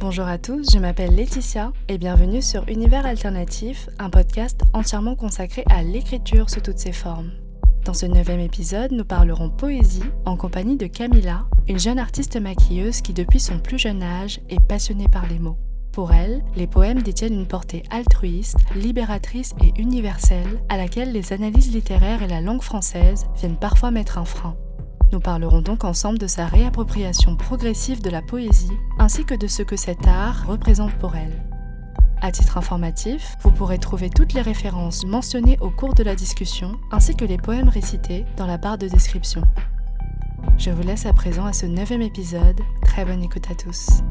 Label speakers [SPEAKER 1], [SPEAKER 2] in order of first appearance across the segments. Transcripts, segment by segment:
[SPEAKER 1] Bonjour à tous, je m'appelle Laetitia et bienvenue sur Univers Alternatif, un podcast entièrement consacré à l'écriture sous toutes ses formes. Dans ce neuvième épisode, nous parlerons poésie en compagnie de Camilla, une jeune artiste maquilleuse qui depuis son plus jeune âge est passionnée par les mots. Pour elle, les poèmes détiennent une portée altruiste, libératrice et universelle à laquelle les analyses littéraires et la langue française viennent parfois mettre un frein. Nous parlerons donc ensemble de sa réappropriation progressive de la poésie ainsi que de ce que cet art représente pour elle. À titre informatif, vous pourrez trouver toutes les références mentionnées au cours de la discussion ainsi que les poèmes récités dans la barre de description. Je vous laisse à présent à ce neuvième épisode. Très bonne écoute à tous.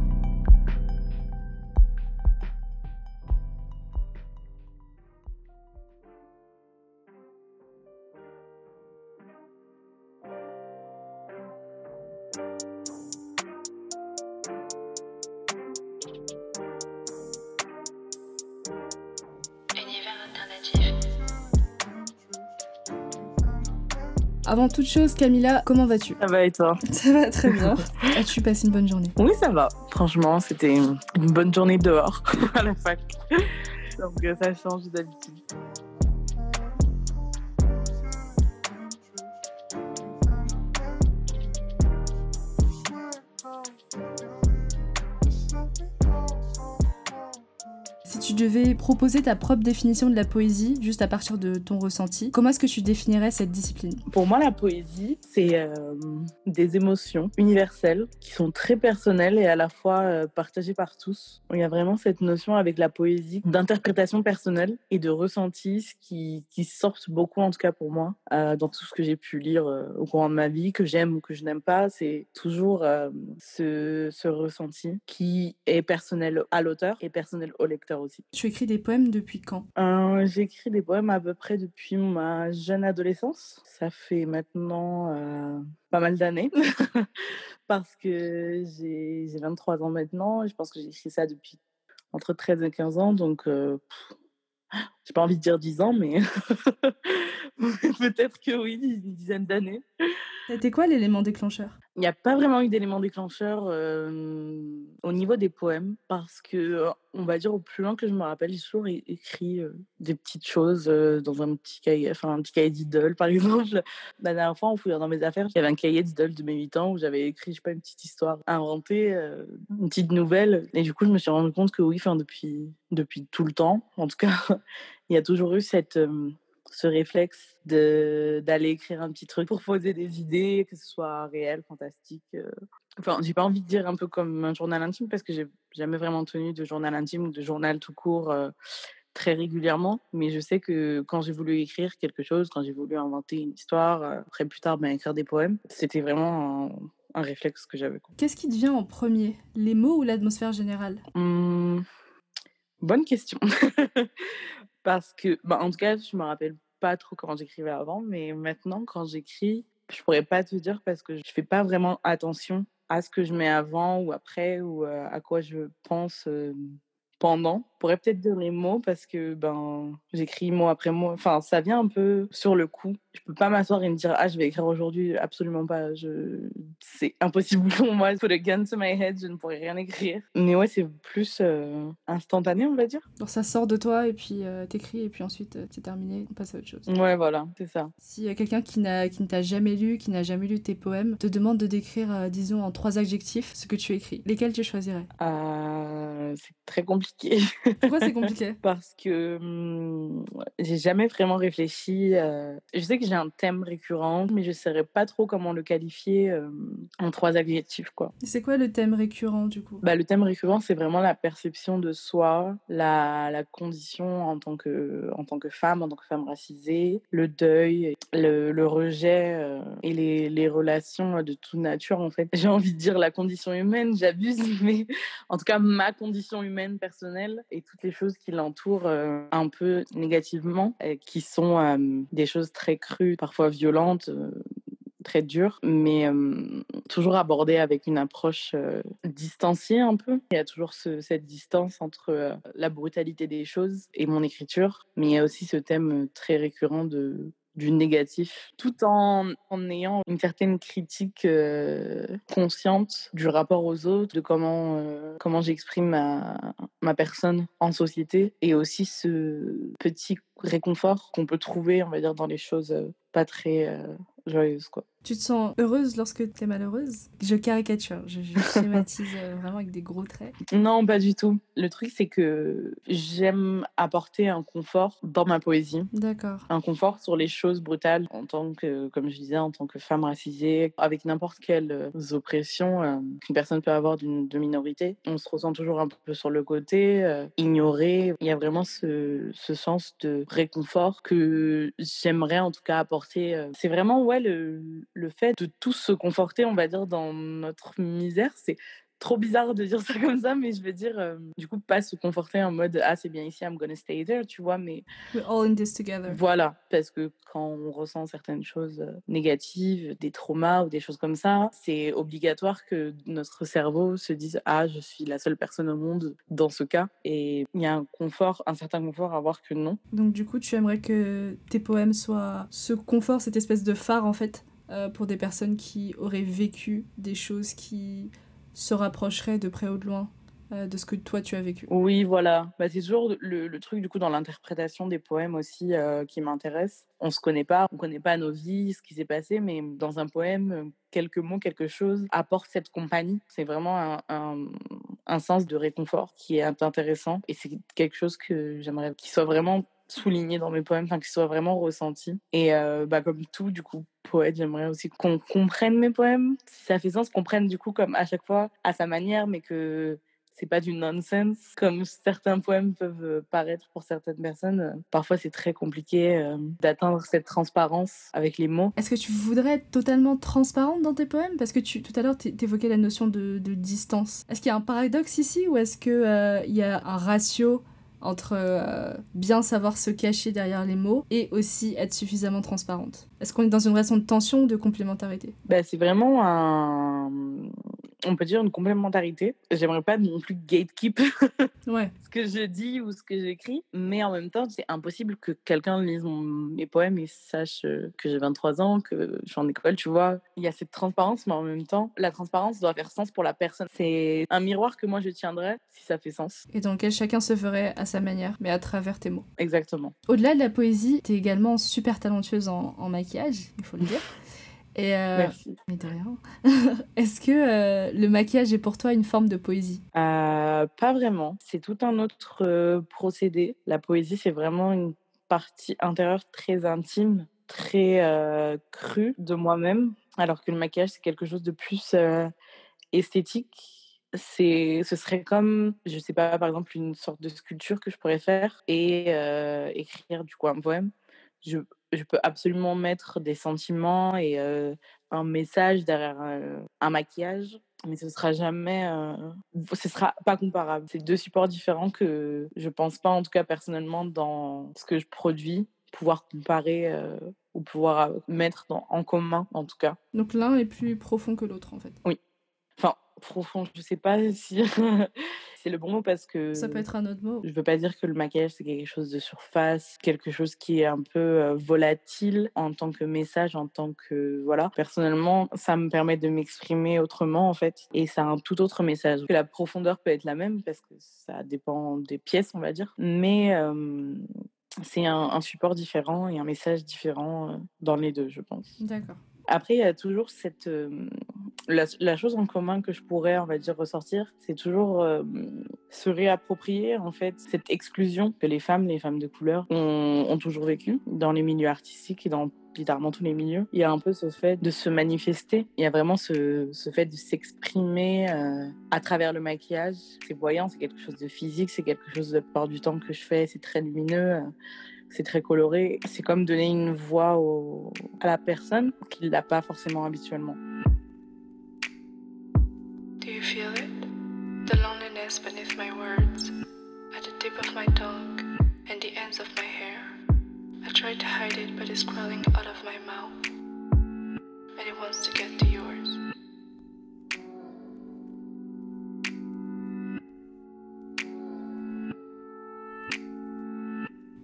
[SPEAKER 1] Avant toute chose, Camilla, comment vas-tu?
[SPEAKER 2] Ça va et toi?
[SPEAKER 1] Ça va très bien. As-tu passé une bonne journée?
[SPEAKER 2] Oui, ça va. Franchement, c'était une bonne journée dehors à la fac. Donc euh, ça change d'habitude.
[SPEAKER 1] Devais proposer ta propre définition de la poésie, juste à partir de ton ressenti, comment est-ce que tu définirais cette discipline?
[SPEAKER 2] Pour moi, la poésie, c'est euh, des émotions universelles qui sont très personnelles et à la fois euh, partagées par tous. Il y a vraiment cette notion avec la poésie d'interprétation personnelle et de ressenti qui, qui sortent beaucoup, en tout cas pour moi, euh, dans tout ce que j'ai pu lire au courant de ma vie, que j'aime ou que je n'aime pas. C'est toujours ce ressenti qui est personnel à l'auteur et personnel au lecteur aussi.
[SPEAKER 1] Tu écris des poèmes depuis quand?
[SPEAKER 2] Euh, J'écris des poèmes à peu près depuis ma jeune adolescence. Ça fait maintenant euh, pas mal d'années. Parce que j'ai 23 ans maintenant. Et je pense que j'ai écrit ça depuis entre 13 et 15 ans. Donc, euh, j'ai pas envie de dire 10 ans, mais peut-être que oui, une dizaine d'années.
[SPEAKER 1] C'était quoi l'élément déclencheur?
[SPEAKER 2] Il n'y a pas vraiment eu d'élément déclencheur au niveau des poèmes, parce que, on va dire, au plus loin que je me rappelle, j'ai toujours écrit des petites choses dans un petit cahier, enfin un petit cahier d'idole, par exemple. La dernière fois, en fouillant dans mes affaires, il y avait un cahier d'idole de mes 8 ans où j'avais écrit, je sais pas, une petite histoire inventée, une petite nouvelle. Et du coup, je me suis rendu compte que oui, enfin, depuis, depuis tout le temps, en tout cas, il y a toujours eu cette ce réflexe d'aller écrire un petit truc pour poser des idées, que ce soit réel, fantastique. Euh. Enfin, j'ai pas envie de dire un peu comme un journal intime parce que j'ai jamais vraiment tenu de journal intime ou de journal tout court euh, très régulièrement. Mais je sais que quand j'ai voulu écrire quelque chose, quand j'ai voulu inventer une histoire, euh, après plus tard, ben, écrire des poèmes, c'était vraiment un, réflexe que j'avais.
[SPEAKER 1] Qu'est-ce qui te vient en premier, les mots ou l'atmosphère générale?
[SPEAKER 2] Mmh, Bonne question. parce que, bah, en tout cas, je me rappelle pas trop comment j'écrivais avant, mais maintenant, quand j'écris, je pourrais pas te dire parce que je fais pas vraiment attention à ce que je mets avant ou après ou euh, à quoi je pense euh, pendant. Pourrais peut-être dire les mots parce que ben j'écris mot après mot. Enfin, ça vient un peu sur le coup. Je peux pas m'asseoir et me dire ah je vais écrire aujourd'hui. Absolument pas. Je... C'est impossible pour moi. Put a gun to my head, je ne pourrais rien écrire. Mais ouais, c'est plus euh, instantané, on va dire.
[SPEAKER 1] Alors ça sort de toi et puis euh, t'écris et puis ensuite euh, c'est terminé. On passe à autre chose.
[SPEAKER 2] Ouais, voilà, c'est ça.
[SPEAKER 1] S'il y a quelqu'un qui n'a qui ne t'a jamais lu, qui n'a jamais lu tes poèmes, te demande de décrire, disons en trois adjectifs, ce que tu écris, lesquels tu choisirais?
[SPEAKER 2] C'est très compliqué.
[SPEAKER 1] Pourquoi c'est compliqué?
[SPEAKER 2] Parce que mmh, j'ai jamais vraiment réfléchi. Je sais que j'ai un thème récurrent, mais je ne saurais pas trop comment le qualifier en trois adjectifs. Quoi.
[SPEAKER 1] C'est quoi le thème récurrent du coup?
[SPEAKER 2] Bah, Le thème récurrent, c'est vraiment la perception de soi, la, la condition en tant, que, en tant que femme, en tant que femme racisée, le deuil, le, le rejet et les, les relations de toute nature en fait. J'ai envie de dire la condition humaine, j'abuse, mais en tout cas ma condition humaine personnelle et toutes les choses qui l'entourent euh, un peu négativement, qui sont des choses très crues, parfois violentes, euh, très dures, mais toujours abordées avec une approche distanciée un peu. Il y a toujours cette distance entre la brutalité des choses et mon écriture, mais il y a aussi ce thème très récurrent de du négatif, tout en, en ayant une certaine critique consciente du rapport aux autres, de comment, comment j'exprime ma, ma personne en société, et aussi ce petit réconfort qu'on peut trouver, on va dire, dans les choses pas très joyeuses, quoi.
[SPEAKER 1] Tu te sens heureuse lorsque tu es malheureuse? Je caricature, je, je schématise euh, vraiment avec des gros traits.
[SPEAKER 2] Non, pas du tout. Le truc, c'est que j'aime apporter un confort dans ma poésie.
[SPEAKER 1] D'accord.
[SPEAKER 2] Un confort sur les choses brutales en tant que, comme je disais, en tant que femme racisée, avec n'importe quelle oppression euh, qu'une personne peut avoir d'une de minorité. On se ressent toujours un peu sur le côté, euh, ignoré. Il y a vraiment ce, ce sens de réconfort que j'aimerais en tout cas apporter. euh. C'est vraiment, ouais, le, le fait de tous se conforter, on va dire, dans notre misère. C'est trop bizarre de dire ça comme ça, mais je veux dire, euh, du coup, pas se conforter en mode ah, c'est bien ici, I'm gonna stay there, tu vois, mais
[SPEAKER 1] We're all in this together.
[SPEAKER 2] voilà, parce que quand on ressent certaines choses négatives, des traumas ou des choses comme ça, c'est obligatoire que notre cerveau se dise ah, je suis la seule personne au monde dans ce cas, et il y a un confort, un certain confort à voir que non.
[SPEAKER 1] Donc du coup, tu aimerais que tes poèmes soient ce confort, cette espèce de phare en fait, euh, pour des personnes qui auraient vécu des choses qui se rapprocheraient de près ou de loin euh, de ce que toi tu as vécu.
[SPEAKER 2] Oui, voilà. Bah, c'est toujours le, truc, du coup, dans l'interprétation des poèmes aussi euh, qui m'intéresse. On se connaît pas, on connaît pas nos vies, ce qui s'est passé, mais dans un poème, quelques mots, quelque chose apporte cette compagnie. C'est vraiment un, un, un sens de réconfort qui est intéressant et c'est quelque chose que j'aimerais qu'il soit vraiment souligné dans mes poèmes, enfin qu'il soit vraiment ressenti. Et euh, bah, comme tout, du coup, poète, j'aimerais aussi qu'on comprenne mes poèmes, si ça fait sens, qu'on prenne du coup comme à chaque fois à sa manière, mais que c'est pas du nonsense comme certains poèmes peuvent euh, paraître pour certaines personnes. Euh, Parfois, c'est très compliqué d'atteindre cette transparence avec les mots.
[SPEAKER 1] Est-ce que tu voudrais être totalement transparente dans tes poèmes? Parce que tu, tout à l'heure, tu évoquais la notion de, distance. Est-ce qu'il y a un paradoxe ici ou est-ce qu'il y a un ratio entre euh, bien savoir se cacher derrière les mots et aussi être suffisamment transparente. Est-ce qu'on est dans une relation de tension ou de complémentarité?
[SPEAKER 2] Bah, c'est vraiment un, on peut dire une complémentarité. J'aimerais pas non plus gatekeep
[SPEAKER 1] Ouais.
[SPEAKER 2] ce que je dis ou ce que j'écris, mais en même temps, c'est impossible que quelqu'un lise mon- mes poèmes et sache euh, que j'ai 23 ans, que je suis en école, tu vois. Il y a cette transparence, mais en même temps, la transparence doit faire sens pour la personne. C'est un miroir que moi je tiendrais si ça fait sens.
[SPEAKER 1] Et dans lequel chacun se ferait à sa manière, mais à travers tes mots.
[SPEAKER 2] Exactement.
[SPEAKER 1] Au-delà de la poésie, t'es également super talentueuse en, en maquillage, il faut le dire. Et euh,
[SPEAKER 2] Merci.
[SPEAKER 1] mais de rien. Est-ce que euh, le maquillage est pour toi une forme de poésie?
[SPEAKER 2] Euh, pas vraiment. C'est tout un autre procédé. La poésie, c'est vraiment une partie intérieure très intime, très crue de moi-même, alors que le maquillage, c'est quelque chose de plus esthétique. C'est, ce serait comme, je sais pas, par exemple, une sorte de sculpture que je pourrais faire et euh, écrire du coup un poème. Je, je peux absolument mettre des sentiments et euh, un message derrière un maquillage, mais ce sera jamais, euh, ce sera pas comparable. C'est deux supports différents que je pense pas, en tout cas personnellement, dans ce que je produis, pouvoir comparer euh, ou pouvoir mettre dans, en commun, en tout cas.
[SPEAKER 1] Donc l'un est plus profond que l'autre en fait.
[SPEAKER 2] Enfin, profond, je sais pas si c'est le bon mot parce que
[SPEAKER 1] Ça peut être un autre mot.
[SPEAKER 2] je veux pas dire que le maquillage c'est quelque chose de surface, quelque chose qui est un peu euh, volatile en tant que message, en tant que voilà. Personnellement, ça me permet de m'exprimer autrement en fait, et ça a un tout autre message. Que la profondeur peut être la même parce que ça dépend des pièces, on va dire, mais euh, c'est un, un support différent et un message différent euh, dans les deux, je pense.
[SPEAKER 1] D'accord.
[SPEAKER 2] Après, il y a toujours cette. euh, la, chose en commun que je pourrais, on va dire, ressortir, c'est toujours euh, se réapproprier, en fait, cette exclusion que les femmes, les femmes de couleur, ont, toujours vécu dans les milieux artistiques et dans littéralement tous les milieux. Il y a un peu ce fait de se manifester. Il y a vraiment ce, fait de s'exprimer euh, à travers le maquillage. C'est voyant, c'est quelque chose de physique, c'est quelque chose, la plupart du temps, que je fais. C'est très lumineux. C'est très coloré. C'est comme donner une voix au- à la personne qui ne l'a pas forcément habituellement.
[SPEAKER 3] Do you feel it? The loneliness beneath my words, at the tip of my tongue and the ends of my hair. I try to hide it, but it's crawling out of my mouth, and it wants to get to yours.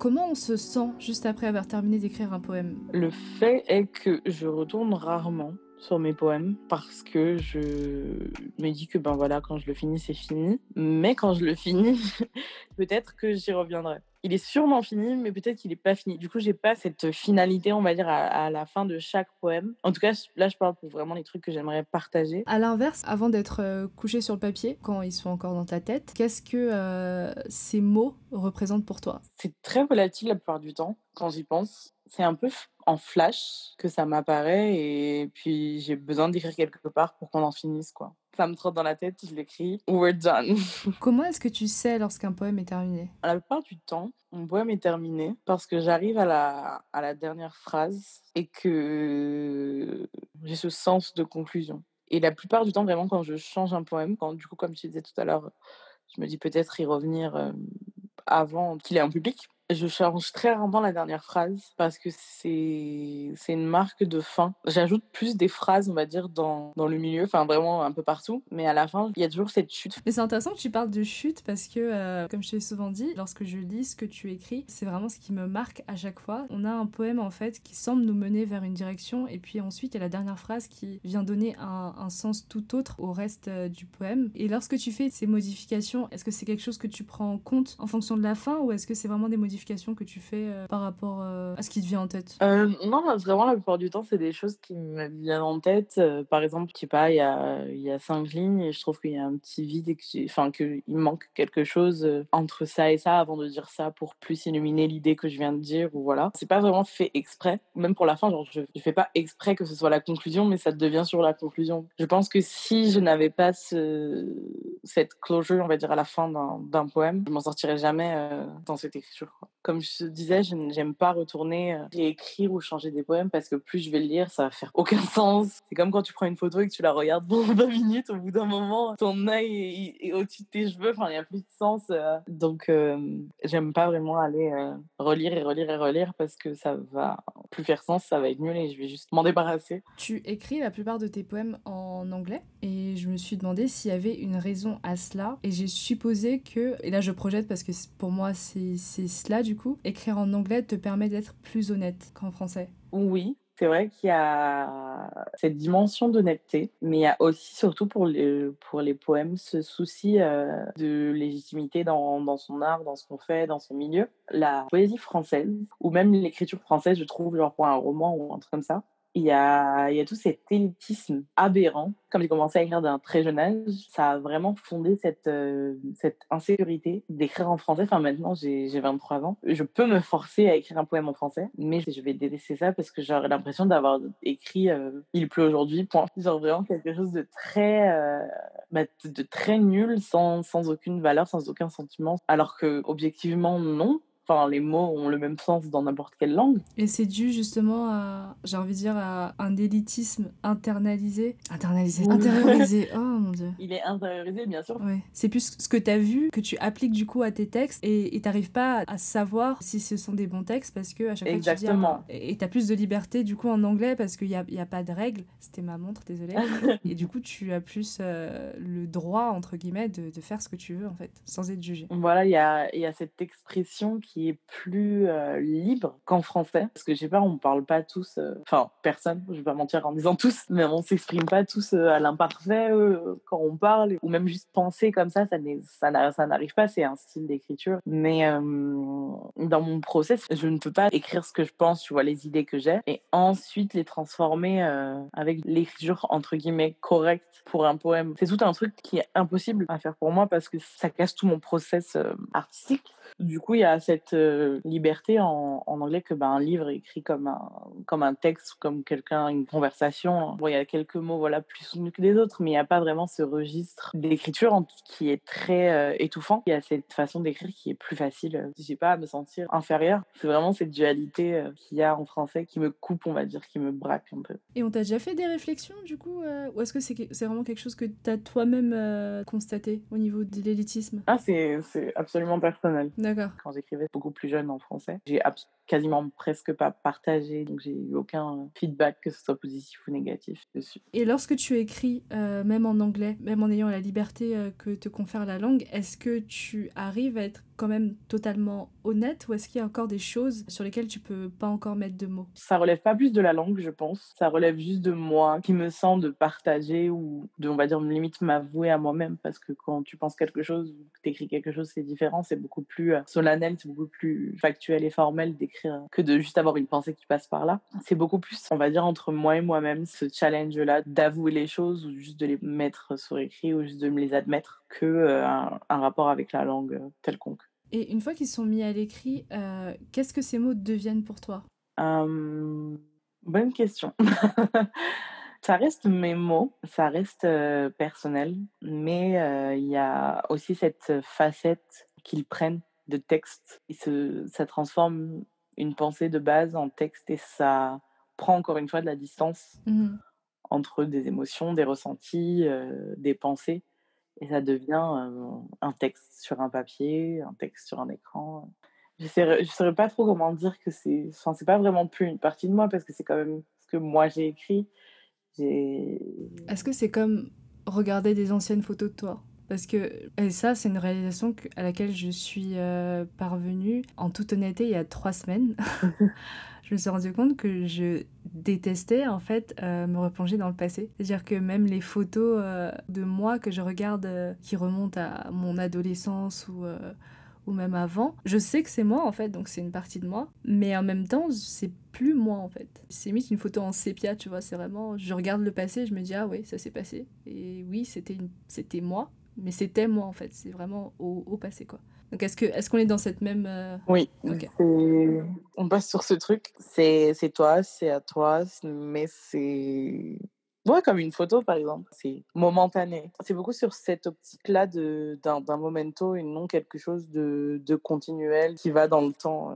[SPEAKER 1] Comment on se sent juste après avoir terminé d'écrire un poème?
[SPEAKER 2] Le fait est que je retourne rarement sur mes poèmes parce que je me dis que ben voilà quand je le finis c'est fini. Mais quand je le finis peut-être que j'y reviendrai il est sûrement fini, mais peut-être qu'il n'est pas fini. Du coup, j'ai pas cette finalité, on va dire, à, la fin de chaque poème. En tout cas, là, je parle pour vraiment les trucs que j'aimerais partager.
[SPEAKER 1] À l'inverse, avant d'être euh, couché sur le papier, quand ils sont encore dans ta tête, qu'est-ce que euh, ces mots représentent pour toi?
[SPEAKER 2] C'est très volatile la plupart du temps, quand j'y pense. C'est un peu en flash que ça m'apparaît et puis j'ai besoin d'écrire quelque part pour qu'on en finisse, quoi ça me trotte dans la tête, je l'écris, we're done.
[SPEAKER 1] Comment est-ce que tu sais lorsqu'un poème est terminé?
[SPEAKER 2] La plupart du temps, mon poème est terminé parce que j'arrive à la, à la dernière phrase et que j'ai ce sens de conclusion. Et la plupart du temps, vraiment, quand je change un poème, quand du coup, comme tu disais tout à l'heure, je me dis peut-être y revenir euh, avant qu'il ait un public, je change très rarement la dernière phrase parce que c'est une marque de fin. J'ajoute plus des phrases, on va dire, dans, dans le milieu, enfin vraiment un peu partout. Mais à la fin, il y a toujours cette chute.
[SPEAKER 1] Mais c'est intéressant que tu parles de chute parce que, euh, comme je t'ai souvent dit, lorsque je lis ce que tu écris, c'est vraiment ce qui me marque à chaque fois. On a un poème en fait qui semble nous mener vers une direction et puis ensuite il y a la dernière phrase qui vient donner un, un sens tout autre au reste euh, du poème. Et lorsque tu fais ces modifications, est-ce que c'est quelque chose que tu prends en compte en fonction de la fin ou est-ce que c'est vraiment des modifications que tu fais euh, par rapport euh, à ce qui te vient en tête?
[SPEAKER 2] Euh, Non, vraiment, la plupart du temps, c'est des choses qui me viennent en tête. par exemple, je sais pas, il y a, cinq lignes et je trouve qu'il y a un petit vide et qu'il manque quelque chose entre ça et ça avant de dire ça pour plus illuminer l'idée que je viens de dire. Ou voilà. C'est pas vraiment fait exprès. Même pour la fin, genre, je, je fais pas exprès que ce soit la conclusion, mais ça devient sur la conclusion. Je pense que si je n'avais pas ce, cette closure, on va dire, à la fin d'un poème, je m'en sortirais jamais dans cette écriture. Comme je te disais, je n'aime pas retourner euh, écrire ou changer des poèmes parce que plus je vais le lire, ça va faire aucun sens. C'est comme quand tu prends une photo et que tu la regardes pendant 20 minutes, au bout d'un moment, ton œil est, au-dessus de tes cheveux, enfin, il n'y a plus de sens. Donc, j'aime pas vraiment aller relire et relire et relire parce que ça va plus faire sens, ça va être nul et je vais juste m'en débarrasser.
[SPEAKER 1] Tu écris la plupart de tes poèmes en anglais et je me suis demandé s'il y avait une raison à cela et j'ai supposé que, et là je projette parce que pour moi c'est cela du coup, écrire en anglais te permet d'être plus honnête qu'en français.
[SPEAKER 2] Oui, c'est vrai qu'il y a cette dimension d'honnêteté, mais il y a aussi, surtout pour les, pour les poèmes, ce souci euh, de légitimité dans, dans, son art, dans ce qu'on fait, dans son milieu. La poésie française, ou même l'écriture française, je trouve, genre pour un roman ou un truc comme ça, il y a, il y a tout cet élitisme aberrant. Comme j'ai commencé à écrire d'un très jeune âge, ça a vraiment fondé cette, euh, cette insécurité d'écrire en français. Enfin, maintenant, j'ai 23 ans. Je peux me forcer à écrire un poème en français, mais je vais délaisser ça parce que j'aurais l'impression d'avoir écrit euh, Il pleut aujourd'hui, point. Genre vraiment quelque chose de très, euh, bah, de très nul, sans, sans aucune valeur, sans aucun sentiment. Alors que, objectivement, non Enfin, les mots ont le même sens dans n'importe quelle langue.
[SPEAKER 1] Et c'est dû justement à, j'ai envie de dire, à un élitisme internalisé. Internalisé. Intériorisé. Oh mon dieu.
[SPEAKER 2] Il est intériorisé, bien sûr.
[SPEAKER 1] Ouais. C'est plus ce que tu as vu, que tu appliques du coup à tes textes et t'arrives pas à savoir si ce sont des bons textes parce que à chaque fois tu dis. Ah, et t'as plus de liberté du coup en anglais parce qu'il n'y a, y a pas de règles. C'était ma montre, désolée. et du coup, tu as plus euh, le droit, entre guillemets, de, de, faire ce que tu veux en fait, sans être jugé.
[SPEAKER 2] Voilà, il y a, y a cette expression qui qui est plus libre qu'en français. Parce que je sais pas, on parle pas tous, enfin personne, je vais pas mentir en disant tous, mais on s'exprime pas tous à l'imparfait quand on parle, ou même juste penser comme ça, ça n'arrive pas, c'est un style d'écriture. Mais dans mon process, je ne peux pas écrire ce que je pense, tu vois, les idées que j'ai, et ensuite les transformer avec l'écriture entre guillemets correcte pour un poème. C'est tout un truc qui est impossible à faire pour moi parce que ça casse tout mon process artistique. Du coup, il y a cette euh, liberté en, anglais que ben, un livre écrit comme un, comme un texte, comme quelqu'un, une conversation. Bon, il y a quelques mots voilà, plus soutenus que des autres, mais il n'y a pas vraiment ce registre d'écriture qui est très euh, étouffant. Il y a cette façon d'écrire qui est plus facile, euh, je sais pas, à me sentir inférieure. C'est vraiment cette dualité qu'il y a en français qui me coupe, on va dire, qui me braque un peu.
[SPEAKER 1] Et on t'a déjà fait des réflexions, du coup Ou est-ce que c'est c'est vraiment quelque chose que tu as toi-même constaté au niveau de l'élitisme?
[SPEAKER 2] Ah, c'est absolument personnel. Quand j'écrivais beaucoup plus jeune en français, j'ai quasiment presque pas partagé, donc j'ai eu aucun feedback, que ce soit positif ou négatif dessus.
[SPEAKER 1] Et lorsque tu écris, euh, même en anglais, même en ayant la liberté euh, que te confère la langue, est-ce que tu arrives à être quand même totalement honnête ou est-ce qu'il y a encore des choses sur lesquelles tu peux pas encore mettre de mots?
[SPEAKER 2] Ça relève pas plus de la langue, je pense. Ça relève juste de moi, qui me sent de partager ou de, on va dire, limite m'avouer à moi-même parce que quand tu penses quelque chose ou que tu écris quelque chose, c'est différent, c'est beaucoup plus euh, solennel, c'est beaucoup plus factuel et formel d'écrire que de juste avoir une pensée qui passe par là. C'est beaucoup plus, on va dire, entre moi et moi-même, ce challenge-là d'avouer les choses ou juste de les mettre sur écrit ou juste de me les admettre que euh, un, un, rapport avec la langue euh, quelconque.
[SPEAKER 1] Et une fois qu'ils sont mis à l'écrit, euh, qu'est-ce que ces mots deviennent pour toi?
[SPEAKER 2] Euh, Bonne question. ça reste mes mots, ça reste euh, personnel, mais euh, il y a aussi cette facette qu'ils prennent de texte. Et ce, ça transforme une pensée de base en texte et ça prend encore une fois de la distance
[SPEAKER 1] Mhm.
[SPEAKER 2] entre des émotions, des ressentis, euh, des pensées. Et ça devient euh, un texte sur un papier, un texte sur un écran. Je ne saurais pas trop comment dire que c'est. Enfin, c'est pas vraiment plus une partie de moi parce que c'est quand même ce que moi j'ai écrit.
[SPEAKER 1] Est-ce que c'est comme regarder des anciennes photos de toi? Parce que et ça, c'est une réalisation à laquelle je suis euh, parvenue en toute honnêteté il y a trois semaines. je me suis rendu compte que je détestais en fait euh, me replonger dans le passé. C'est-à-dire que même les photos euh, de moi que je regarde qui remontent à mon adolescence ou ou même avant, je sais que c'est moi en fait, donc c'est une partie de moi, mais en même temps, c'est plus moi en fait. C'est limite une photo en sépia, tu vois, c'est vraiment, je regarde le passé, je me dis ah oui, ça s'est passé, et oui, c'était une... c'était moi, mais c'était moi en fait, c'est vraiment au, au passé quoi. Donc est-ce que est-ce qu'on est dans cette même euh,
[SPEAKER 2] Oui, on passe sur ce truc. C'est c'est toi, c'est à toi, mais c'est. Ouais, comme une photo par exemple. C'est momentané. C'est beaucoup sur cette optique-là d'un d'un momento et non quelque chose de, de continuel qui va dans le temps euh,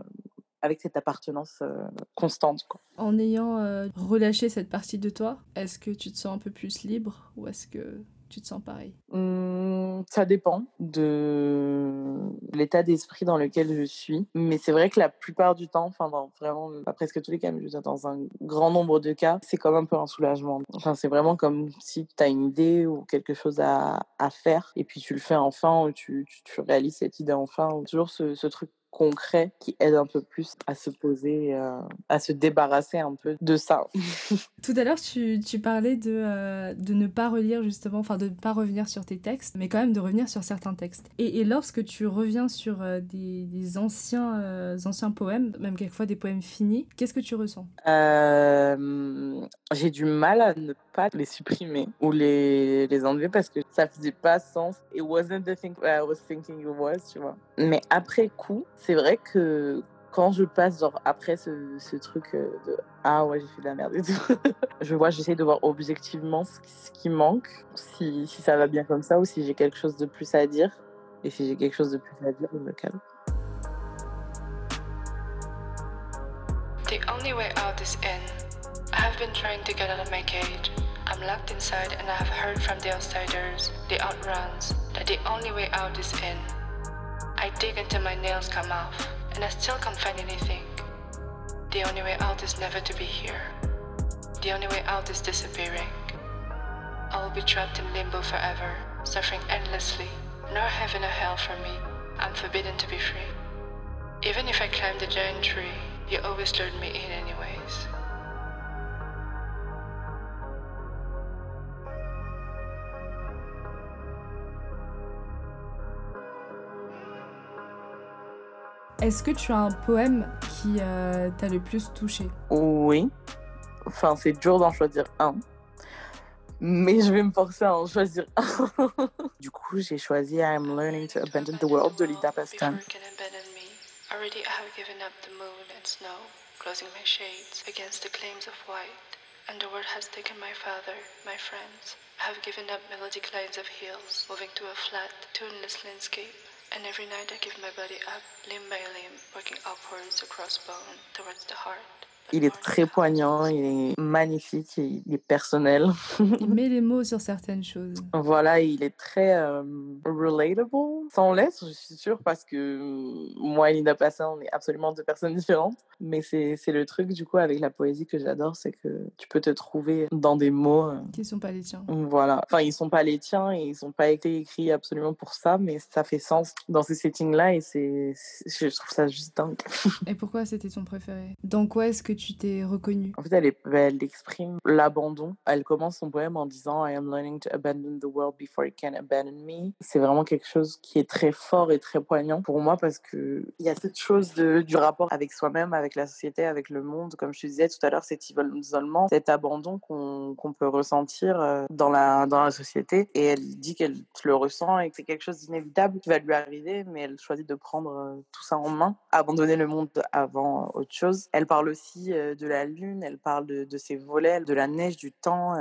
[SPEAKER 2] avec cette appartenance euh, constante. Quoi.
[SPEAKER 1] en ayant euh, relâché cette partie de toi, est-ce que tu te sens un peu plus libre ou est-ce que tu te sens pareil?
[SPEAKER 2] Hum, ça dépend de l'état d'esprit dans lequel je suis. Mais c'est vrai que la plupart du temps, enfin dans vraiment pas presque tous les cas, mais je dans un grand nombre de cas, c'est comme un peu un soulagement. Enfin, c'est vraiment comme si tu as une idée ou quelque chose à, faire et puis tu le fais enfin ou tu, réalises cette idée enfin. Ou toujours ce truc concret qui aide un peu plus à se poser, euh, à se débarrasser un peu de ça.
[SPEAKER 1] Tout à l'heure, tu, tu parlais de, euh, de ne pas relire justement, enfin de ne pas revenir sur tes textes, mais quand même de revenir sur certains textes. Et, et lorsque tu reviens sur euh, des, des anciens, anciens poèmes, même quelquefois des poèmes finis, qu'est-ce que tu ressens?
[SPEAKER 2] J'ai du mal à ne pas les supprimer ou les, les enlever parce que ça faisait pas sens. It wasn't the thing I was thinking it was, tu vois. Mais après coup, c'est vrai que quand je passe, genre, après ce, ce truc euh, de Ah ouais, j'ai fait de la merde et tout, je vois, j'essaie de voir objectivement ce, qui- ce qui manque, si, si ça va bien comme ça ou si j'ai quelque chose de plus à dire. Et si j'ai quelque chose de plus à dire, je me calme.
[SPEAKER 3] The only way out is in. I have been trying to get out of my cage. I'm locked inside and I have heard from the outsiders, the outruns, that the only way out is in. I dig until my nails come off, and I still can't find anything. The only way out is never to be here. The only way out is disappearing. I will be trapped in limbo forever, suffering endlessly, nor heaven or hell for me. I'm forbidden to be free. Even if I climb the giant tree, you always lured me in anyways.
[SPEAKER 1] Est-ce que tu as un poème qui euh, t'a le plus touché?
[SPEAKER 2] Oui. Enfin, c'est dur d'en choisir un. Mais je vais me forcer à en choisir un. du coup, j'ai choisi I'm Learning to Abandon the World de Lida Pastan.
[SPEAKER 3] Already I have given up the moon and snow, closing my shades against the claims of white. And the world has taken my father, my friends. I have given up melodic lines of hills, moving to a flat, tuneless landscape. And every night I give my body up, limb by limb, working upwards across bone towards the heart.
[SPEAKER 2] Il est très poignant, il est magnifique, il est personnel.
[SPEAKER 1] il met les mots sur certaines choses.
[SPEAKER 2] Voilà, il est très euh, relatable. Sans l'être, je suis sûre, parce que moi et Linda Passin, on est absolument deux personnes différentes. Mais c'est le truc, du coup, avec la poésie que j'adore, c'est que tu peux te trouver dans des mots. Euh,
[SPEAKER 1] qui sont pas les tiens.
[SPEAKER 2] Voilà. Enfin, ils sont pas les tiens et ils sont pas été écrits absolument pour ça, mais ça fait sens dans ces settings-là et c'est, je trouve ça juste dingue.
[SPEAKER 1] Et pourquoi c'était ton préféré? Dans quoi est-ce que tu t'es reconnu?
[SPEAKER 2] En fait, elle, elle exprime l'abandon. Elle commence son poème en disant I am learning to abandon the world before it can abandon me. C'est vraiment quelque chose qui très fort et très poignant pour moi parce que il y a cette chose du rapport avec soi-même, avec la société, avec le monde. Comme je te disais tout à l'heure, cet isolement, cet abandon qu'on peut ressentir euh, dans la, société. Et elle dit qu'elle le ressent et que c'est quelque chose d'inévitable qui va lui arriver, mais elle choisit de prendre euh, tout ça en main, abandonner le monde avant autre chose. Elle parle aussi euh, de la lune, elle parle de, de ses volets, de la neige, du temps,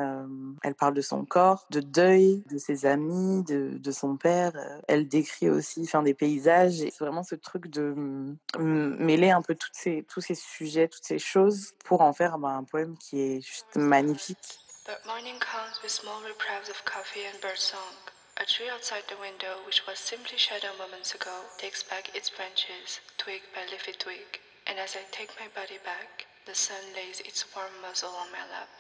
[SPEAKER 2] elle parle de son corps, de deuil, de ses amis, de, de son père. Elle décrit aussi enfin, des paysages. C'est vraiment ce truc de mêler un peu toutes ces, tous ces sujets, toutes ces choses pour en faire ben, un poème qui est juste magnifique.
[SPEAKER 3] But morning comes with small reprieve of coffee and birdsong. A tree outside the window, which was simply shadow moments ago, takes back its branches, twig by leafy twig. And as I take my body back, the sun lays its warm muzzle on my lap,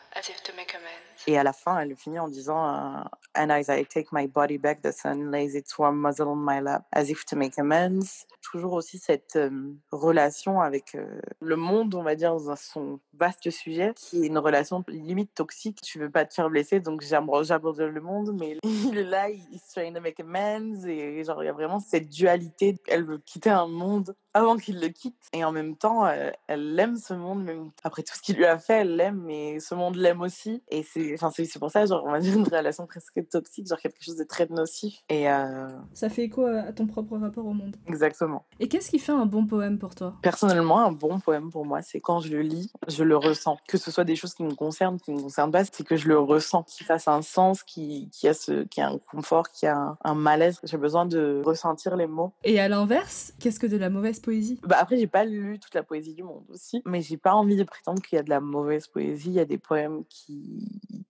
[SPEAKER 2] Et à la fin, elle finit en disant uh, And as I take my body back, the sun lays its warm muzzle on my lap, as if to make amends. Toujours aussi cette euh, relation avec euh, le monde, on va dire, dans son vaste sujet, qui est une relation limite toxique. Tu veux pas te faire blesser, donc j'abandonne le monde, mais il est là, il trying to make amends, et genre, il y a vraiment cette dualité. Elle veut quitter un monde avant qu'il le quitte, et en même temps, euh, elle aime ce monde, même après tout ce qu'il lui a fait, elle l'aime, mais ce monde l'aime aussi. Et c'est, enfin, c'est pour ça, genre, on va dire une relation presque toxique, genre quelque chose de très nocif. Et euh...
[SPEAKER 1] ça fait écho à ton propre rapport au monde.
[SPEAKER 2] Exactement.
[SPEAKER 1] Et qu'est-ce qui fait un bon poème pour toi?
[SPEAKER 2] Personnellement, un bon poème pour moi, c'est quand je le lis, je le ressens. Que ce soit des choses qui me concernent, qui ne me concernent pas, c'est que je le ressens, qu'il fasse un sens, qui, qui a ce, qui a un confort, qui a un, un malaise. J'ai besoin de ressentir les mots.
[SPEAKER 1] Et à l'inverse, qu'est-ce que de la mauvaise poésie?
[SPEAKER 2] Bah après, j'ai pas lu toute la poésie du monde aussi, mais j'ai pas envie de prétendre qu'il y a de la mauvaise poésie. Il y a des poèmes qui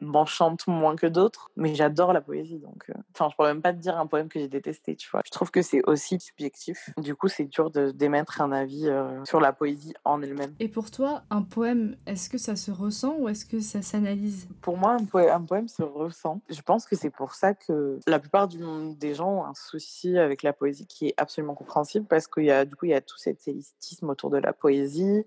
[SPEAKER 2] m'enchante moins que d'autres, mais j'adore la poésie. Donc, euh, enfin, je pourrais même pas te dire un poème que j'ai détesté, tu vois. Je trouve que c'est aussi subjectif. Du coup, c'est dur de d'émettre un avis euh, sur la poésie en elle-même.
[SPEAKER 1] Et pour toi, un poème, est-ce que ça se ressent ou est-ce que ça s'analyse?
[SPEAKER 2] Pour moi, un, poème, un poème se ressent. Je pense que c'est pour ça que la plupart du monde, des gens ont un souci avec la poésie qui est absolument compréhensible parce qu'il y a du coup il y a tout cet élitisme autour de la poésie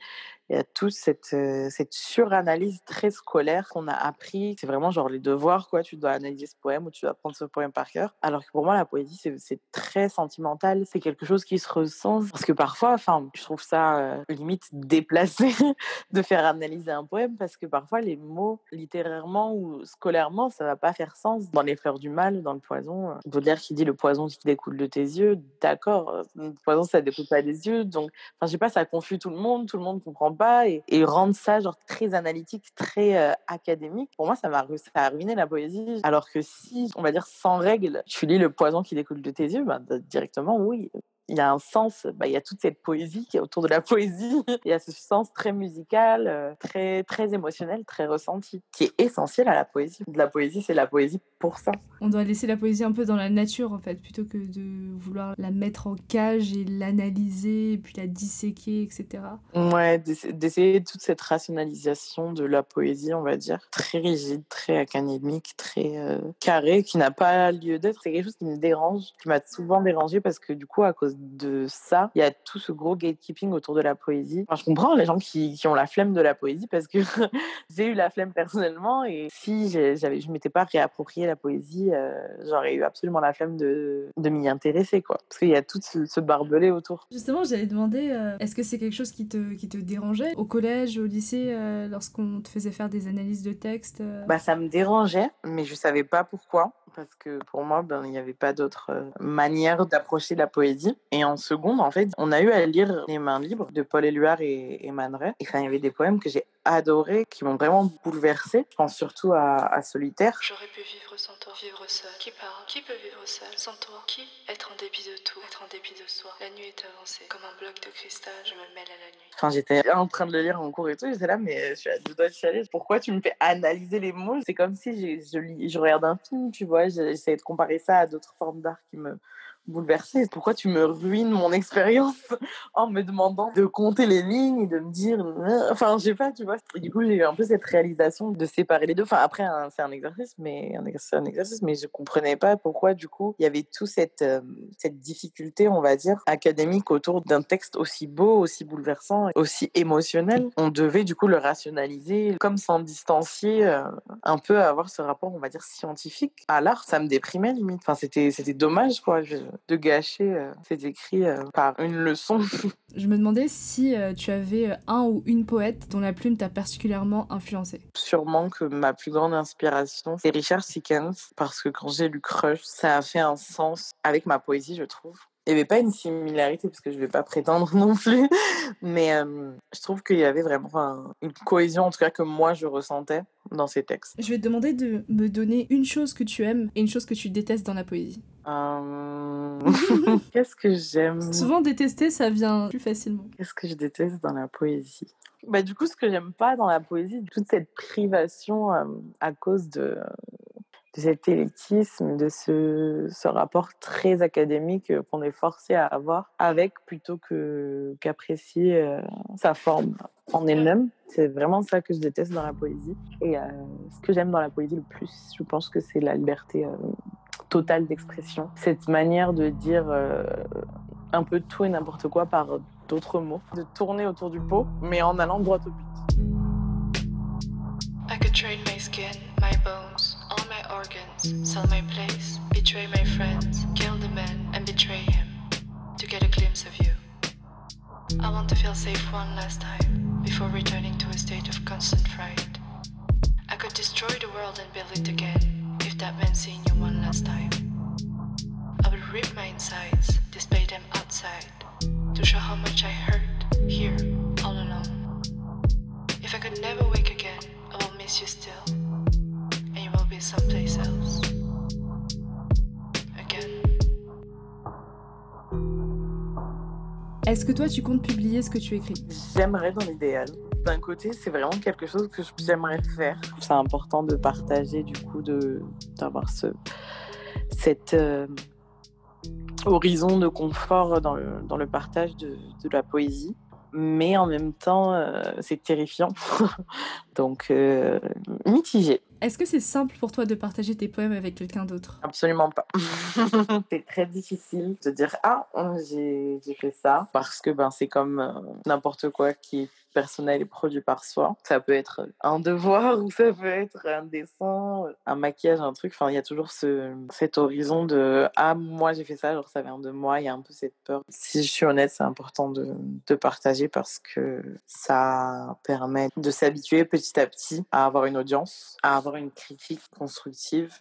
[SPEAKER 2] il y a toute cette, euh, cette suranalyse très scolaire qu'on a appris. C'est vraiment genre les devoirs, quoi. Tu dois analyser ce poème ou tu dois prendre ce poème par cœur. Alors que pour moi, la poésie, c'est très sentimental. C'est quelque chose qui se ressent. Parce que parfois, enfin, je trouve ça euh, limite déplacé de faire analyser un poème parce que parfois, les mots, littérairement ou scolairement, ça va pas faire sens. Dans Les Fleurs du Mal, dans Le Poison, euh, Baudelaire qui dit le poison qui découle de tes yeux. D'accord, le poison, ça découle pas des yeux. Donc, enfin, je sais pas, ça confuse tout le monde. Tout le monde comprend et, rendre ça genre très analytique, très euh, académique, pour moi, ça m'a a ruiné la poésie. Alors que si, on va dire, sans règle, tu lis le poison qui découle de tes yeux, bah, directement, oui, il y a un sens, bah, il y a toute cette poésie qui est autour de la poésie. Il y a ce sens très musical, euh, très, très émotionnel, très ressenti, qui est essentiel à la poésie. La poésie, c'est la poésie pour ça.
[SPEAKER 1] On doit laisser la poésie un peu dans la nature, en fait, plutôt que de vouloir la mettre en cage et l'analyser, puis la disséquer, etc.
[SPEAKER 2] Ouais, d'essayer toute cette rationalisation de la poésie, on va dire, très rigide, très académique, très euh, carré, qui n'a pas lieu d'être. C'est quelque chose qui me dérange, qui m'a souvent dérangé parce que du coup, à cause de ça, il y a tout ce gros gatekeeping autour de la poésie. Enfin, je comprends les gens qui, qui, ont la flemme de la poésie parce que j'ai eu la flemme personnellement et si j'avais, je m'étais pas réapproprié la poésie, euh, j'aurais eu absolument la flemme de, de m'y intéresser, quoi. Parce qu'il y a tout ce, barbelé autour.
[SPEAKER 1] Justement, j'allais demander, euh, est-ce que c'est quelque chose qui te, qui te dérangeait au collège, au lycée, euh, lorsqu'on te faisait faire des analyses de texte
[SPEAKER 2] Bah, ça me dérangeait, mais je savais pas pourquoi parce que pour moi, ben, il n'y avait pas d'autre euh, manière d'approcher la poésie. Et en seconde, en fait, on a eu à lire Les mains libres de Paul Éluard et, et. Et enfin, il y avait des poèmes que j'ai adoré, qui m'ont vraiment bouleversée. Je pense surtout à, à Solitaire.
[SPEAKER 3] J'aurais pu vivre sans toi, vivre seul. Qui parle? Qui peut vivre seul sans toi? Qui? Être en dépit de tout, être en dépit de soi. La nuit est avancée. Comme un bloc de cristal, je me mêle à la nuit.
[SPEAKER 2] Enfin, j'étais en train de le lire en cours et tout, j'étais là, mais je suis à deux doigts de chialer. Pourquoi tu me fais analyser les mots? C'est comme si je, lis- je regarde un film, tu vois. J'essaie de comparer ça à d'autres formes d'art qui me bouleversaient. Pourquoi tu me ruines mon expérience en me demandant de compter les lignes et de me dire. euh, Enfin, je sais pas, tu vois. Du coup, j'ai eu un peu cette réalisation de séparer les deux. Enfin, après, c'est un exercice, mais un exercice, un exercice, mais je comprenais pas pourquoi, du coup, il y avait tout cette, euh, cette difficulté, on va dire, académique autour d'un texte aussi beau, aussi bouleversant, aussi émotionnel. On devait, du coup, le rationaliser, comme s'en distancier, euh, un peu avoir ce rapport, on va dire, scientifique à l'art. Ça me déprimait, limite. Enfin, c'était, c'était dommage, quoi, de gâcher euh, ces écrits euh, par une leçon.
[SPEAKER 1] Je me demandais si euh, tu avais un ou une poète dont la plume t'a particulièrement influencé.
[SPEAKER 2] Sûrement que ma plus grande inspiration, c'est Richard Sickens, parce que quand j'ai lu Crush, ça a fait un sens avec ma poésie, je trouve. Il n'y avait pas une similarité, parce que je ne vais pas prétendre non plus, mais euh, je trouve qu'il y avait vraiment une cohésion, en tout cas que moi je ressentais dans ces textes.
[SPEAKER 1] Je vais te demander de me donner une chose que tu aimes et une chose que tu détestes dans la poésie.
[SPEAKER 2] Euh, Qu'est-ce que j'aime?
[SPEAKER 1] Souvent détester, ça vient plus facilement.
[SPEAKER 2] Qu'est-ce que je déteste dans la poésie? Bah, Du coup, ce que j'aime pas dans la poésie, toute cette privation euh, à cause de, de cet élitisme, de ce, ce rapport très académique euh, qu'on est forcé à avoir avec plutôt que qu'apprécier euh, sa forme en elle-même. C'est vraiment ça que je déteste dans la poésie. Et euh, ce que j'aime dans la poésie le plus, je pense que c'est la liberté euh, totale d'expression. Cette manière de dire euh, un peu tout et n'importe quoi par d'autres mots, de tourner autour du pot, mais en allant droit au but.
[SPEAKER 3] I could trade my skin, my bones, all my organs, sell my place, betray my friends, kill the man and betray him to get a glimpse of you. I want to feel safe one last time before returning to a state of constant fright. I could destroy the world and build it again that meant seeing you one last time. I would rip my insides, display them outside to show how much I hurt here all alone. If I could never wake again, I will miss you still. And you will be someplace else.
[SPEAKER 1] Est-ce que toi, tu comptes publier ce que tu écris?
[SPEAKER 2] J'aimerais dans l'idéal. D'un côté, c'est vraiment quelque chose que j'aimerais faire. C'est important de partager, du coup, d'avoir ce euh, horizon de confort dans le, dans le partage de, de la poésie. Mais en même temps, euh, c'est terrifiant. Donc, euh, mitigé.
[SPEAKER 1] Est-ce que c'est simple pour toi de partager tes poèmes avec quelqu'un d'autre?
[SPEAKER 2] Absolument pas. c'est très difficile de dire ah j'ai fait ça parce que ben c'est comme euh, n'importe quoi qui est personnel et produit par soi. Ça peut être un devoir ou ça peut être un dessin, un maquillage, un truc. Enfin il y a toujours ce cet horizon de ah moi j'ai fait ça genre ça vient de moi. Il y a un peu cette peur. Si je suis honnête c'est important de de partager parce que ça permet de s'habituer petit à petit à avoir une audience, à avoir une critique constructive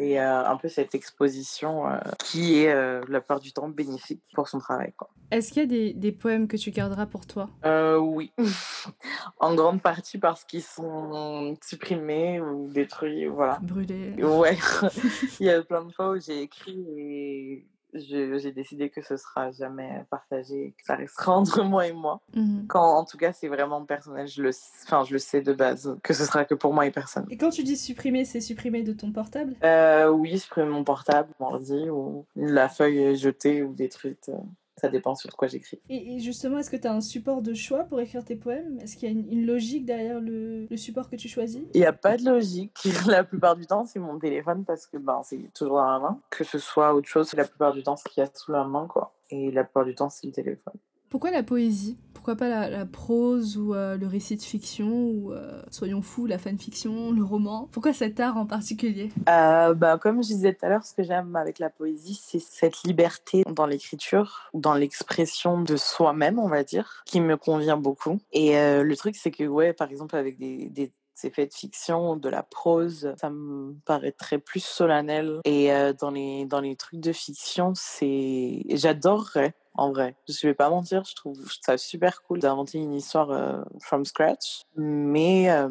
[SPEAKER 2] et euh, un peu cette exposition euh, qui est euh, la plupart du temps bénéfique pour son travail.
[SPEAKER 1] Est-ce qu'il y a des, des poèmes que tu garderas pour toi?
[SPEAKER 2] Euh, oui, en grande partie parce qu'ils sont supprimés ou détruits, voilà.
[SPEAKER 1] Brûlés
[SPEAKER 2] Ouais, il y a plein de fois où j'ai écrit et j'ai décidé que ce sera jamais partagé, que ça restera entre moi et moi.
[SPEAKER 1] Mhm.
[SPEAKER 2] Quand en tout cas c'est vraiment personnel, je le, enfin, je le sais de base, que ce sera que pour moi et personne.
[SPEAKER 1] Et quand tu dis supprimer, c'est supprimer de ton portable?
[SPEAKER 2] Euh, oui, supprimer mon portable, mon ordi, ou la feuille est jetée ou détruite. euh, Ça dépend sur quoi j'écris.
[SPEAKER 1] et, et justement, est-ce que tu as un support de choix pour écrire tes poèmes? Est-ce qu'il y a une, une logique derrière le, le support que tu choisis?
[SPEAKER 2] Il n'y a pas de logique. La plupart du temps, c'est mon téléphone parce que ben, c'est toujours dans la main. Que ce soit autre chose, la plupart du temps, ce qu'il y a sous la main. quoi. Et la plupart du temps, c'est le téléphone.
[SPEAKER 1] Pourquoi la poésie? Pourquoi pas la, prose ou euh, le récit de fiction ou, euh, soyons fous, la fanfiction, le roman Pourquoi cet art en particulier?
[SPEAKER 2] Euh, bah, comme je disais tout à l'heure, ce que j'aime avec la poésie, c'est cette liberté dans l'écriture, dans l'expression de soi-même, on va dire, qui me convient beaucoup. Et le truc, c'est que, ouais, par exemple, avec des ces faits de fiction, de la prose, ça me paraîtrait plus solennel. Et euh, dans, les, dans les trucs de fiction, c'est... J'adorerais, en vrai. Je vais pas mentir, je trouve ça super cool d'inventer une histoire euh, from scratch. Mais euh,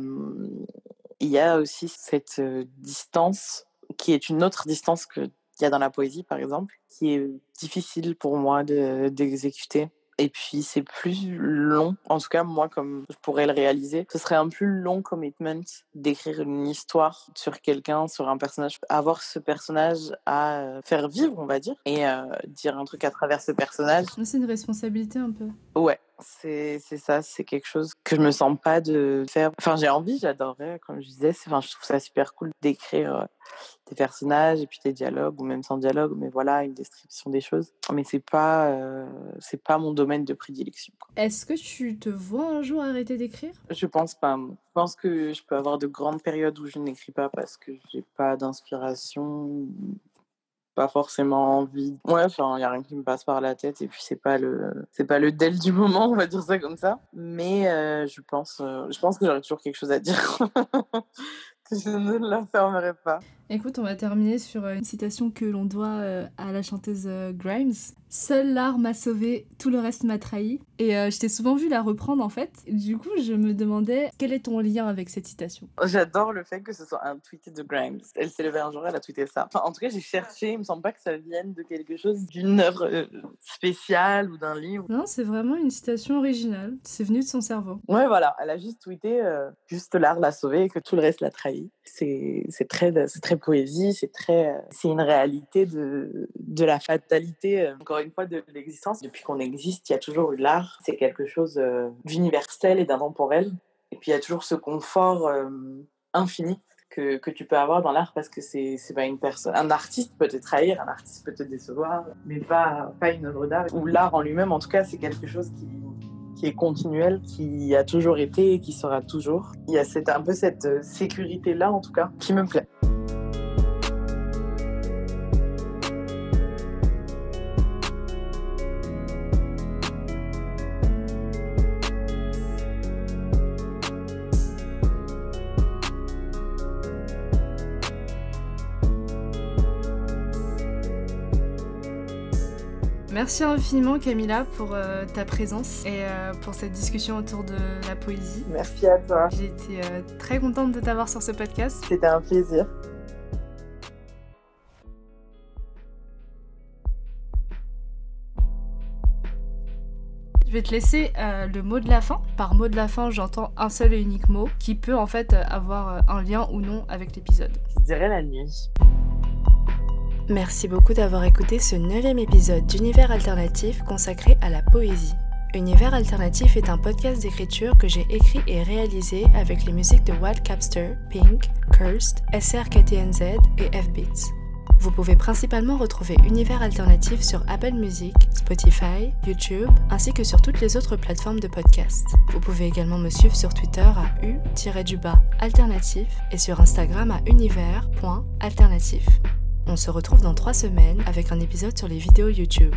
[SPEAKER 2] il y a aussi cette distance qui est une autre distance qu'il y a dans la poésie, par exemple, qui est difficile pour moi d'exécuter. Et puis, c'est plus long. En tout cas, moi, comme je pourrais le réaliser, ce serait un plus long commitment d'écrire une histoire sur quelqu'un, sur un personnage. Avoir ce personnage à euh, faire vivre, on va dire, et euh, dire un truc à travers ce personnage.
[SPEAKER 1] C'est une responsabilité un peu.
[SPEAKER 2] Ouais, c'est ça, c'est quelque chose que je me sens pas de faire. Enfin, j'ai envie, j'adorerais, comme je disais. Enfin, je trouve ça super cool d'écrire des personnages et puis des dialogues, ou même sans dialogue, mais voilà, une description des choses. Mais c'est pas, euh, c'est pas mon domaine de prédilection.
[SPEAKER 1] Est-ce que tu te vois un jour arrêter d'écrire?
[SPEAKER 2] Je pense pas. Je pense que je peux avoir de grandes périodes où je n'écris pas parce que j'ai pas d'inspiration pas forcément envie. Ouais, enfin, il y a rien qui me passe par la tête et puis c'est pas le c'est pas le del du moment, on va dire ça comme ça. Mais euh, je pense euh, je pense que j'aurais toujours quelque chose à dire. je ne la fermerai pas.
[SPEAKER 1] Écoute, on va terminer sur euh, une citation que l'on doit euh, à la chanteuse euh, Grimes. Seul l'art m'a sauvé, tout le reste m'a trahi. Et je t'ai souvent vu la reprendre en fait. Du coup, je me demandais quel est ton lien avec cette citation?
[SPEAKER 2] J'adore le fait que ce soit un tweet de Grimes. Elle s'est levée un jour, elle a tweeté ça. Enfin, en tout cas, j'ai cherché. Il me semble pas que ça vienne de quelque chose, d'une œuvre spéciale ou d'un livre.
[SPEAKER 1] Non, c'est vraiment une citation originale. C'est venu de son cerveau.
[SPEAKER 2] Ouais, voilà. Elle a juste tweeté juste l'art l'a sauvé et que tout le reste l'a trahi. C'est très, très poésie, c'est très, euh, c'est une réalité de, de la fatalité, euh, encore une fois, de l'existence. Depuis qu'on existe, il y a toujours eu l'art. C'est quelque chose euh, d'universel et d'intemporel. Et puis il y a toujours ce confort infini que, que, tu peux avoir dans l'art parce que c'est pas une personne. Un artiste peut te trahir, un artiste peut te décevoir, mais pas, pas une œuvre d'art. Ou l'art en lui-même, en tout cas, c'est quelque chose qui, qui est continuel, qui a toujours été et qui sera toujours. Il y a cette, un peu cette sécurité-là, en tout cas, qui me plaît.
[SPEAKER 1] Merci infiniment Camilla pour euh, ta présence et euh, pour cette discussion autour de la poésie.
[SPEAKER 2] Merci à toi.
[SPEAKER 1] J'ai été euh, très contente de t'avoir sur ce podcast.
[SPEAKER 2] C'était un plaisir.
[SPEAKER 1] Je vais te laisser le mot de la fin. Par mot de la fin, j'entends un seul et unique mot qui peut en fait avoir un lien ou non avec l'épisode.
[SPEAKER 2] Je dirais la nuit.
[SPEAKER 1] Merci beaucoup d'avoir écouté ce neuvième épisode d'Univers Alternatif consacré à la poésie. Univers Alternatif est un podcast d'écriture que j'ai écrit et réalisé avec les musiques de Wild Capster, Pink, Cursed, SRKTNZ et F-Beats. Vous pouvez principalement retrouver Univers Alternatif sur Apple Music, Spotify, YouTube, ainsi que sur toutes les autres plateformes de podcast. Vous pouvez également me suivre sur Twitter à u-alternatif et sur Instagram à univers.alternatif. On se retrouve dans trois semaines avec un épisode sur les vidéos YouTube.